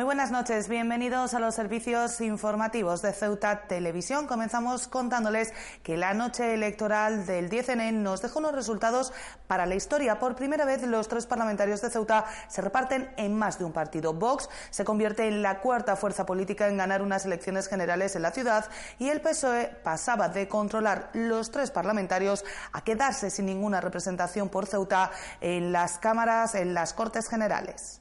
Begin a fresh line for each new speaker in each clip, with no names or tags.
Muy buenas noches, bienvenidos a los servicios informativos de Ceuta Televisión. Comenzamos contándoles que la noche electoral del 10N nos dejó unos resultados para la historia. Por primera vez los tres parlamentarios de Ceuta se reparten en más de un partido. Vox se convierte en la cuarta fuerza política en ganar unas elecciones generales en la ciudad y el PSOE pasaba de controlar los tres parlamentarios a quedarse sin ninguna representación por Ceuta en las cámaras, en las Cortes Generales.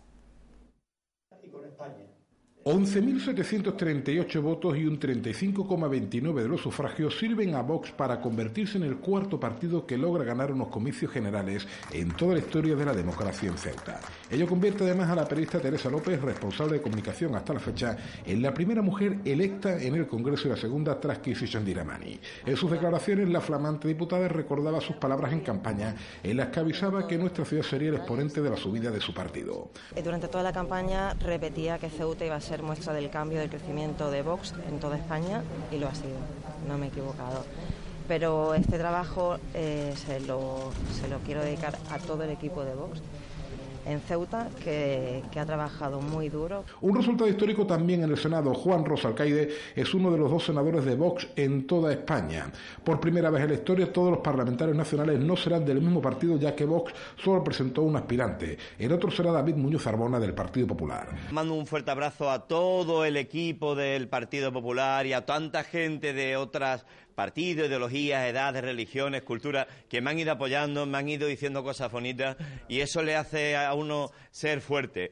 11.738 votos y un 35,29 de los sufragios sirven a Vox para convertirse en el cuarto partido que logra ganar unos comicios generales en toda la historia de la democracia en Ceuta. Ello convierte además a la periodista Teresa López, responsable de comunicación hasta la fecha, en la primera mujer electa en el Congreso y la segunda tras Kisi Diramani. En sus declaraciones, la flamante diputada recordaba sus palabras en campaña en las que avisaba que nuestra ciudad sería el exponente de la subida de su partido.
Durante toda la campaña repetía que Ceuta iba a ser muestra del cambio del crecimiento de Vox en toda España y lo ha sido, no me he equivocado. Pero este trabajo eh, se, lo, se lo quiero dedicar a todo el equipo de Vox en Ceuta, que, ha trabajado muy duro.
Un resultado histórico también en el Senado. Juan Rosa Alcaide es uno de los dos senadores de Vox en toda España. Por primera vez en la historia, todos los parlamentarios nacionales no serán del mismo partido, ya que Vox solo presentó un aspirante. El otro será David Muñoz Arbona del Partido Popular.
Mando un fuerte abrazo a todo el equipo del Partido Popular y a tanta gente de otras partidos, ideologías, edades, religiones, culturas, que me han ido apoyando, me han ido diciendo cosas bonitas y eso le hace a uno ser fuerte.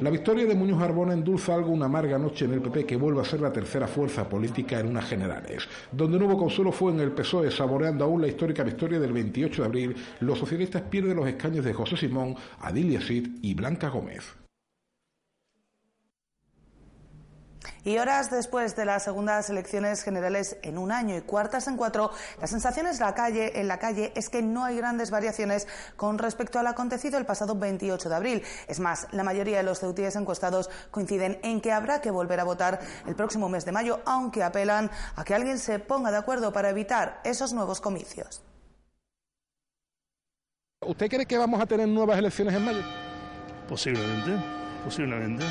La victoria de Muñoz Arbona endulza algo una amarga noche en el PP que vuelve a ser la tercera fuerza política en unas generales. Donde no hubo consuelo fue en el PSOE, saboreando aún la histórica victoria del 28 de abril, los socialistas pierden los escaños de José Simón, Adilia Cid y Blanca Gómez.
Y horas después de las segundas elecciones generales en un año y cuartas en cuatro, la sensación en la calle, en la calle es que no hay grandes variaciones con respecto al acontecido el pasado 28 de abril. Es más, la mayoría de los ceutíes encuestados coinciden en que habrá que volver a votar el próximo mes de mayo, aunque apelan a que alguien se ponga de acuerdo para evitar esos nuevos comicios.
¿Usted cree que vamos a tener nuevas elecciones en mayo?
Posiblemente, posiblemente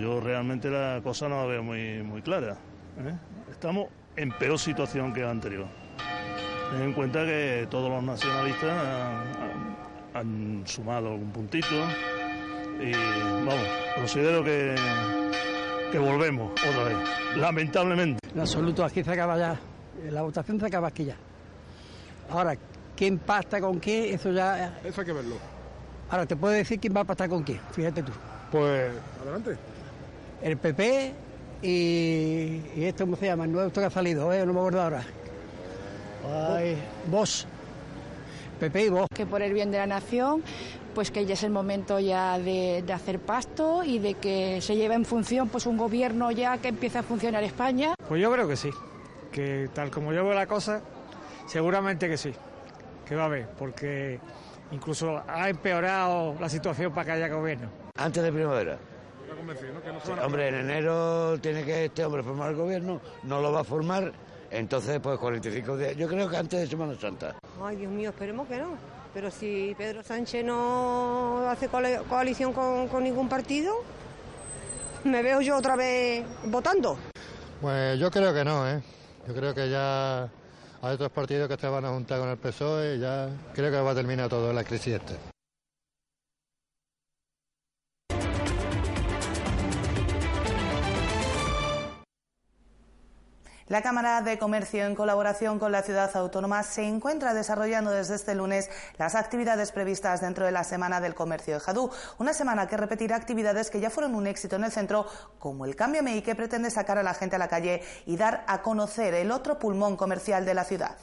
yo realmente la cosa no la veo muy, muy clara. ¿eh? Estamos en peor situación que la anterior. Ten en cuenta que todos los nacionalistas han, sumado algún puntito y vamos, considero que, que volvemos otra vez, lamentablemente.
En absoluto, aquí se acaba ya, la votación se acaba aquí ya. Ahora, ¿quién pasta con qué? Eso ya...
Eso hay que verlo.
Ahora, te puedo decir quién va a pastar con quién, fíjate tú.
Pues adelante.
El PP y, esto, ¿cómo se llama? El nuevo esto que ha salido, ¿eh? no me acuerdo ahora. Ay, vos. PP y vos.
Que por el bien de la nación, pues que ya es el momento ya de, hacer pasto y de que se lleve en función pues un gobierno ya que empiece a funcionar España.
Pues yo creo que sí, que tal como yo veo la cosa, seguramente que sí, que va a haber, porque incluso ha empeorado la situación para que haya gobierno.
Antes de primavera. Hombre, en enero tiene que este hombre formar el gobierno, no lo va a formar, entonces pues 45 días. Yo creo que antes de Semana Santa.
Ay, Dios mío, esperemos que no. Pero si Pedro Sánchez no hace coalición con, con ningún partido, me veo yo otra vez votando.
Pues yo creo que no, ¿eh? Yo creo que ya hay otros partidos que se van a juntar con el PSOE y ya creo que va a terminar todo la crisis esta.
La Cámara de Comercio, en colaboración con la ciudad autónoma, se encuentra desarrollando desde este lunes las actividades previstas dentro de la Semana del Comercio de Jadú. Una semana que repetirá actividades que ya fueron un éxito en el centro, como el Cambio MEI, que pretende sacar a la gente a la calle y dar a conocer el otro pulmón comercial de la ciudad.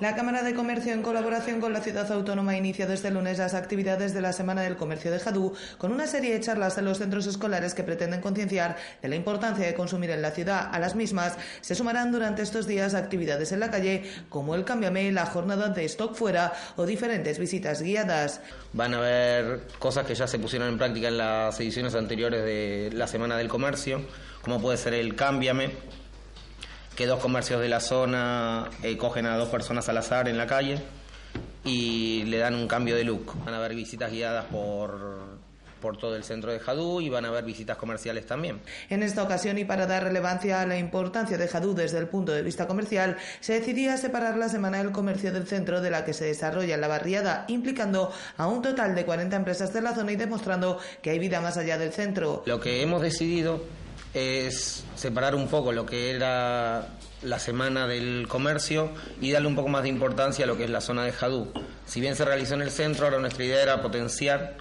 La Cámara de Comercio, en colaboración con la Ciudad Autónoma, inicia desde lunes las actividades de la Semana del Comercio de Jadú, con una serie de charlas en los centros escolares que pretenden concienciar de la importancia de consumir en la ciudad. A las mismas se sumarán durante estos días actividades en la calle, como el Cámbiame, la jornada de stock fuera o diferentes visitas guiadas.
Van a haber cosas que ya se pusieron en práctica en las ediciones anteriores de la Semana del Comercio, como puede ser el Cámbiame que dos comercios de la zona eh, cogen a dos personas al azar en la calle y le dan un cambio de look. Van a haber visitas guiadas por por todo el centro de Jadú y van a haber visitas comerciales también.
En esta ocasión y para dar relevancia a la importancia de Jadú desde el punto de vista comercial, se decidía separar la Semana del Comercio del centro de la que se desarrolla en la barriada, implicando a un total de 40 empresas de la zona y demostrando que hay vida más allá del centro.
Lo que hemos decidido es separar un poco lo que era la semana del comercio y darle un poco más de importancia a lo que es la zona de Jadú. Si bien se realizó en el centro, ahora nuestra idea era potenciar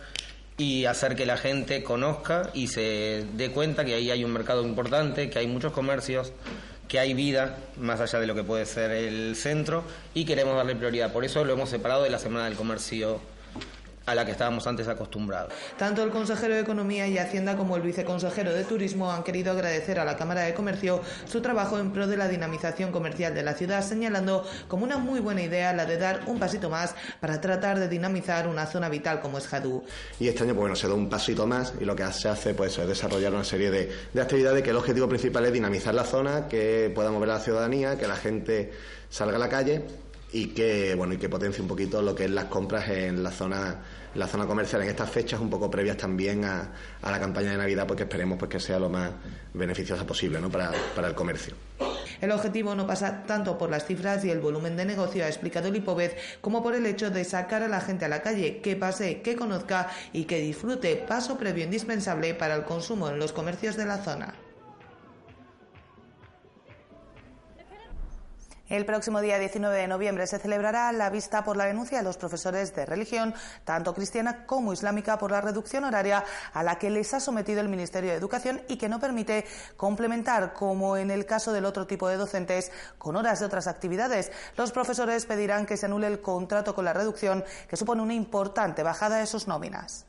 y hacer que la gente conozca y se dé cuenta que ahí hay un mercado importante, que hay muchos comercios, que hay vida más allá de lo que puede ser el centro y queremos darle prioridad. Por eso lo hemos separado de la Semana del Comercio a la que estábamos antes acostumbrados.
Tanto el consejero de Economía y Hacienda como el viceconsejero de Turismo han querido agradecer a la Cámara de Comercio su trabajo en pro de la dinamización comercial de la ciudad, señalando como una muy buena idea la de dar un pasito más para tratar de dinamizar una zona vital como es Jadú.
Y este año, pues bueno, se da un pasito más y lo que se hace pues, es desarrollar una serie de, de actividades que el objetivo principal es dinamizar la zona, que pueda mover a la ciudadanía, que la gente salga a la calle y que bueno y que potencie un poquito lo que es las compras en la zona la zona comercial en estas fechas un poco previas también a, la campaña de Navidad porque esperemos pues que sea lo más beneficiosa posible ¿no? para, para el comercio.
El objetivo no pasa tanto por las cifras y el volumen de negocio, ha explicado Lipovez, como por el hecho de sacar a la gente a la calle, que pase, que conozca y que disfrute, paso previo indispensable para el consumo en los comercios de la zona. El próximo día 19 de noviembre se celebrará la vista por la denuncia de los profesores de religión, tanto cristiana como islámica, por la reducción horaria a la que les ha sometido el Ministerio de Educación y que no permite complementar, como en el caso del otro tipo de docentes, con horas de otras actividades. Los profesores pedirán que se anule el contrato con la reducción, que supone una importante bajada de sus nóminas.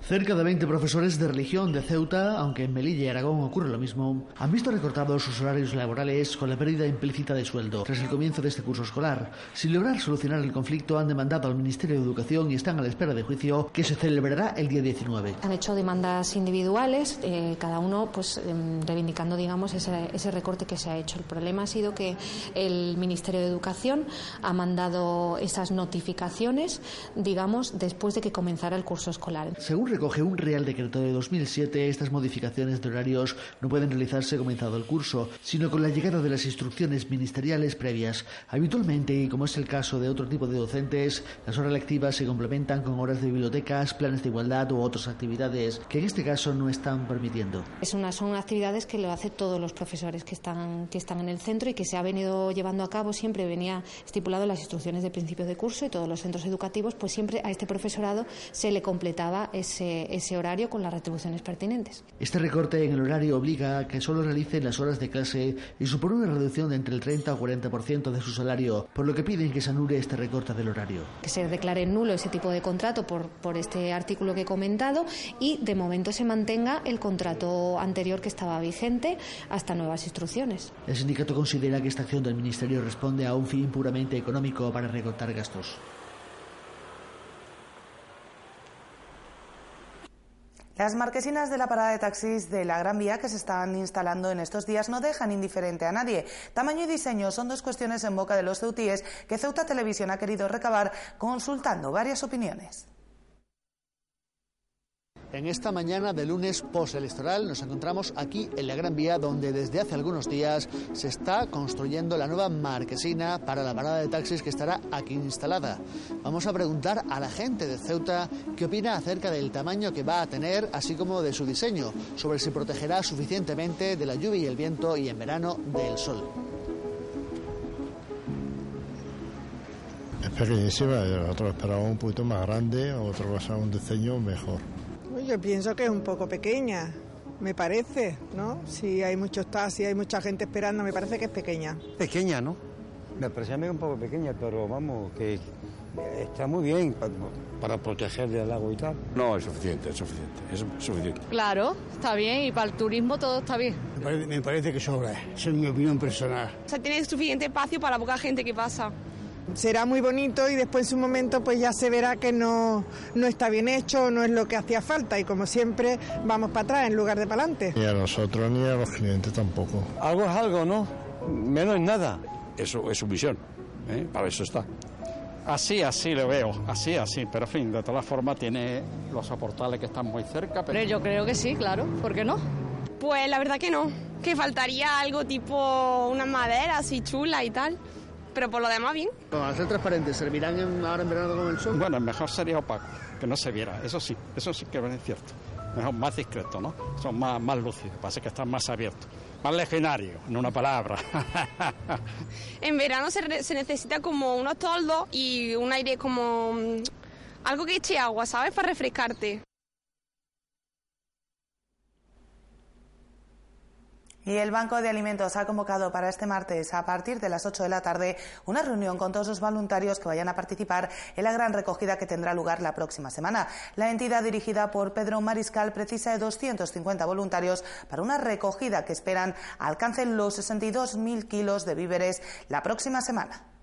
Cerca de 20 profesores de religión de Ceuta, aunque en Melilla y Aragón ocurre lo mismo, han visto recortados sus horarios laborales con la pérdida implícita de sueldo tras el comienzo de este curso escolar. Sin lograr solucionar el conflicto, han demandado al Ministerio de Educación y están a la espera de juicio que se celebrará el día 19.
Han hecho demandas individuales, eh, cada uno pues eh, reivindicando, digamos, ese, ese recorte que se ha hecho. El problema ha sido que el Ministerio de Educación ha mandado esas notificaciones, digamos, después de que comenzara el curso escolar.
Según recoge un Real Decreto de 2007, estas modificaciones de horarios no pueden realizarse comenzado el curso, sino con la llegada de las instrucciones ministeriales previas. Habitualmente, y como es el caso de otro tipo de docentes, las horas lectivas se complementan con horas de bibliotecas, planes de igualdad u otras actividades que en este caso no están permitiendo.
Es una, son actividades que lo hacen todos los profesores que están, que están en el centro y que se ha venido llevando a cabo siempre, venía estipulado en las instrucciones de principio de curso y todos los centros educativos, pues siempre a este profesorado se le completaba ese ese, horario con las retribuciones pertinentes.
Este recorte en el horario obliga a que solo realicen las horas de clase y supone una reducción de entre el 30 o 40% de su salario, por lo que piden que se anule este recorte del horario.
Que se declare nulo ese tipo de contrato por, por este artículo que he comentado y de momento se mantenga el contrato anterior que estaba vigente hasta nuevas instrucciones.
El sindicato considera que esta acción del Ministerio responde a un fin puramente económico para recortar gastos.
Las marquesinas de la parada de taxis de la Gran Vía que se están instalando en estos días no dejan indiferente a nadie. Tamaño y diseño son dos cuestiones en boca de los ceutíes que Ceuta Televisión ha querido recabar consultando varias opiniones.
En esta mañana de lunes postelectoral nos encontramos aquí en la Gran Vía donde desde hace algunos días se está construyendo la nueva marquesina para la parada de taxis que estará aquí instalada. Vamos a preguntar a la gente de Ceuta qué opina acerca del tamaño que va a tener, así como de su diseño, sobre si protegerá suficientemente de la lluvia y el viento y en verano del sol.
Es pequeñísima, nosotros esperábamos un poquito más grande, otra cosa, un diseño mejor.
Yo pienso que es un poco pequeña, me parece, ¿no? Si hay muchos taxis, hay mucha gente esperando, me parece que es pequeña.
Pequeña, ¿no? Me parece a mí un poco pequeña, pero vamos, que está muy bien para, para proteger del agua y tal.
No, es suficiente, es suficiente, es suficiente.
Claro, está bien y para el turismo todo está bien.
Me parece, me parece que sobra, esa es mi opinión personal.
O sea, tiene suficiente espacio para la poca gente que pasa
será muy bonito y después en su momento pues ya se verá que no, no está bien hecho, no es lo que hacía falta y como siempre vamos para atrás en lugar de para adelante.
Ni a nosotros ni a los clientes tampoco.
Algo es algo, ¿no? Menos es nada.
Eso es su visión, ¿eh? para eso está.
Así, así lo veo, así, así, pero en fin, de todas formas tiene los soportales que están muy cerca.
Pero yo creo que sí, claro, ¿por qué no?
Pues la verdad que no, que faltaría algo tipo una madera así chula y tal, pero por lo demás bien.
Al ser transparentes, ¿servirán en- ahora en verano con el sol?
Bueno, mejor sería opaco, que no se viera, eso sí, eso sí que es cierto. Mejor más discreto, ¿no? Son más, más lúcidos, parece que están más abiertos. Más legionarios, en una palabra.
En verano se, re- se necesita como unos toldos y un aire como mm, algo que eche agua, ¿sabes? Para refrescarte.
Y el Banco de Alimentos ha convocado para este martes, a partir de las 8 de la tarde, una reunión con todos los voluntarios que vayan a participar en la gran recogida que tendrá lugar la próxima semana. La entidad dirigida por Pedro Mariscal precisa de 250 voluntarios para una recogida que esperan alcancen los 62.000 kilos de víveres la próxima semana.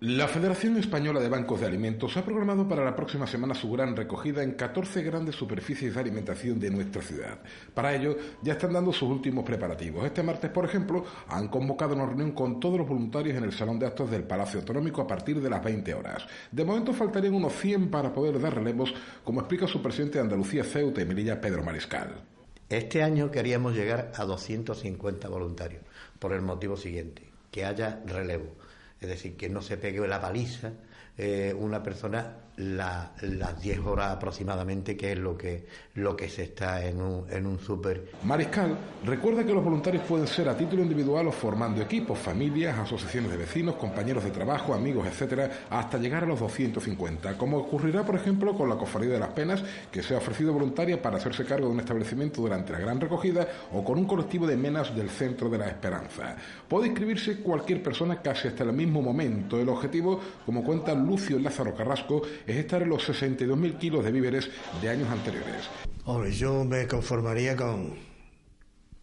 La Federación Española de Bancos de Alimentos ha programado para la próxima semana su gran recogida en 14 grandes superficies de alimentación de nuestra ciudad. Para ello, ya están dando sus últimos preparativos. Este martes, por ejemplo, han convocado una reunión con todos los voluntarios en el Salón de Actos del Palacio Autonómico a partir de las 20 horas. De momento faltarían unos 100 para poder dar relevos, como explica su presidente de Andalucía, Ceuta y Melilla, Pedro Mariscal.
Este año queríamos llegar a 250 voluntarios, por el motivo siguiente, que haya relevo, es decir, que no se pegue la paliza eh, una persona la- las 10 horas aproximadamente, que es lo que, lo que se está en un, en un súper.
Mariscal recuerda que los voluntarios pueden ser a título individual o formando equipos, familias, asociaciones de vecinos, compañeros de trabajo, amigos, etcétera, hasta llegar a los 250, como ocurrirá, por ejemplo, con la Cofradía de las Penas, que se ha ofrecido voluntaria para hacerse cargo de un establecimiento durante la gran recogida, o con un colectivo de menas del Centro de la Esperanza. Puede inscribirse cualquier persona casi hasta el mismo momento. El objetivo, como cuenta Lucio Lázaro Carrasco, es estar en los 62.000 kilos de víveres de años anteriores.
Hombre, yo me conformaría con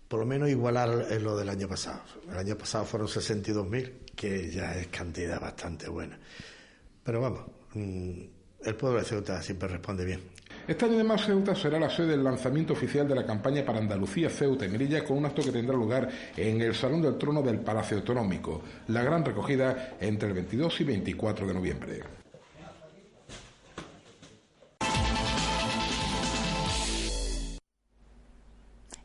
por lo menos igualar lo del año pasado. El año pasado fueron 62.000, que ya es cantidad bastante buena. Pero vamos, mm, el pueblo de Ceuta siempre responde bien.
Este año además Ceuta será la sede del lanzamiento oficial de la campaña para Andalucía, Ceuta y Melilla con un acto que tendrá lugar en el Salón del Trono del Palacio Autonómico. La gran recogida entre el 22 y 24 de noviembre.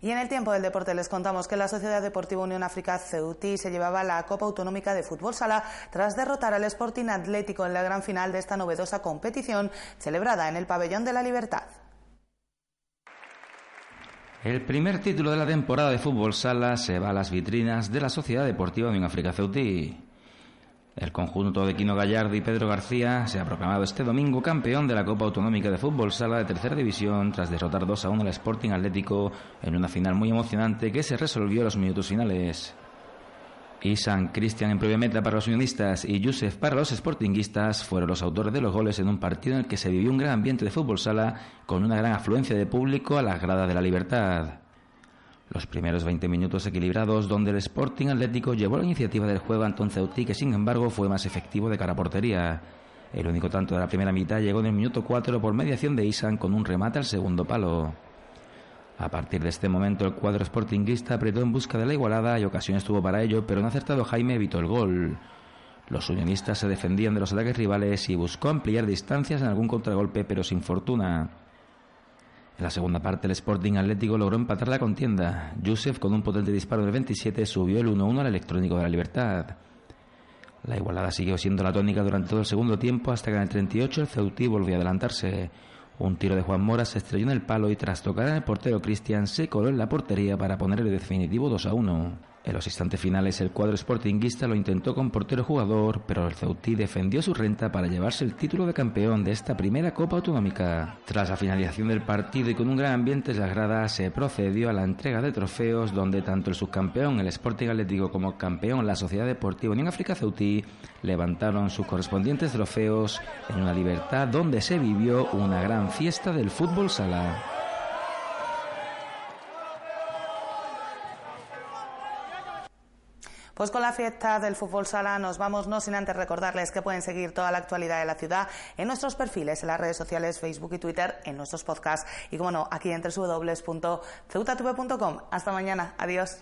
Y en el tiempo del deporte les contamos que la Sociedad Deportiva Unión África Ceutí se llevaba la Copa Autonómica de Fútbol Sala tras derrotar al Sporting Atlético en la gran final de esta novedosa competición celebrada en el Pabellón de la Libertad.
El primer título de la temporada de fútbol sala se va a las vitrinas de la Sociedad Deportiva Unión África Ceutí. El conjunto de Quino Gallardo y Pedro García se ha proclamado este domingo campeón de la Copa Autonómica de Fútbol Sala de Tercera División tras derrotar 2 a 1 al Sporting Atlético en una final muy emocionante que se resolvió en los minutos finales. Isan Cristian en propia meta para los unionistas y Yusef para los sportinguistas fueron los autores de los goles en un partido en el que se vivió un gran ambiente de fútbol sala con una gran afluencia de público a las gradas de la Libertad. Los primeros 20 minutos equilibrados donde el Sporting Atlético llevó la iniciativa del juego ante Ceutí que sin embargo fue más efectivo de cara a portería. El único tanto de la primera mitad llegó en el minuto 4 por mediación de Isan con un remate al segundo palo. A partir de este momento el cuadro sportinguista apretó en busca de la igualada y ocasiones tuvo para ello, pero un acertado Jaime evitó el gol. Los unionistas se defendían de los ataques rivales y buscó ampliar distancias en algún contragolpe, pero sin fortuna. En la segunda parte el Sporting Atlético logró empatar la contienda. Yusef con un potente disparo del 27 subió el 1-1 al electrónico de la Libertad. La igualada siguió siendo la tónica durante todo el segundo tiempo hasta que en el 38 el Ceutí volvió a adelantarse. Un tiro de Juan Mora se estrelló en el palo y tras tocar el portero Cristian se coló en la portería para poner el definitivo 2 a 1. En los instantes finales el cuadro sportinguista lo intentó con portero jugador, pero el Ceutí defendió su renta para llevarse el título de campeón de esta primera Copa Autonómica. Tras la finalización del partido y con un gran ambiente en las gradas se procedió a la entrega de trofeos donde tanto el subcampeón, el Sporting Atlético, como campeón, la Sociedad Deportiva Unión África Ceutí, levantaron sus correspondientes trofeos en una libertad donde se vivió una gran fiesta del fútbol sala.
Pues con la fiesta del fútbol sala nos vamos, no sin antes recordarles que pueden seguir toda la actualidad de la ciudad en nuestros perfiles, en las redes sociales, Facebook y Twitter, en nuestros podcasts y, como no, aquí en www.ceutatv.com. Hasta mañana. Adiós.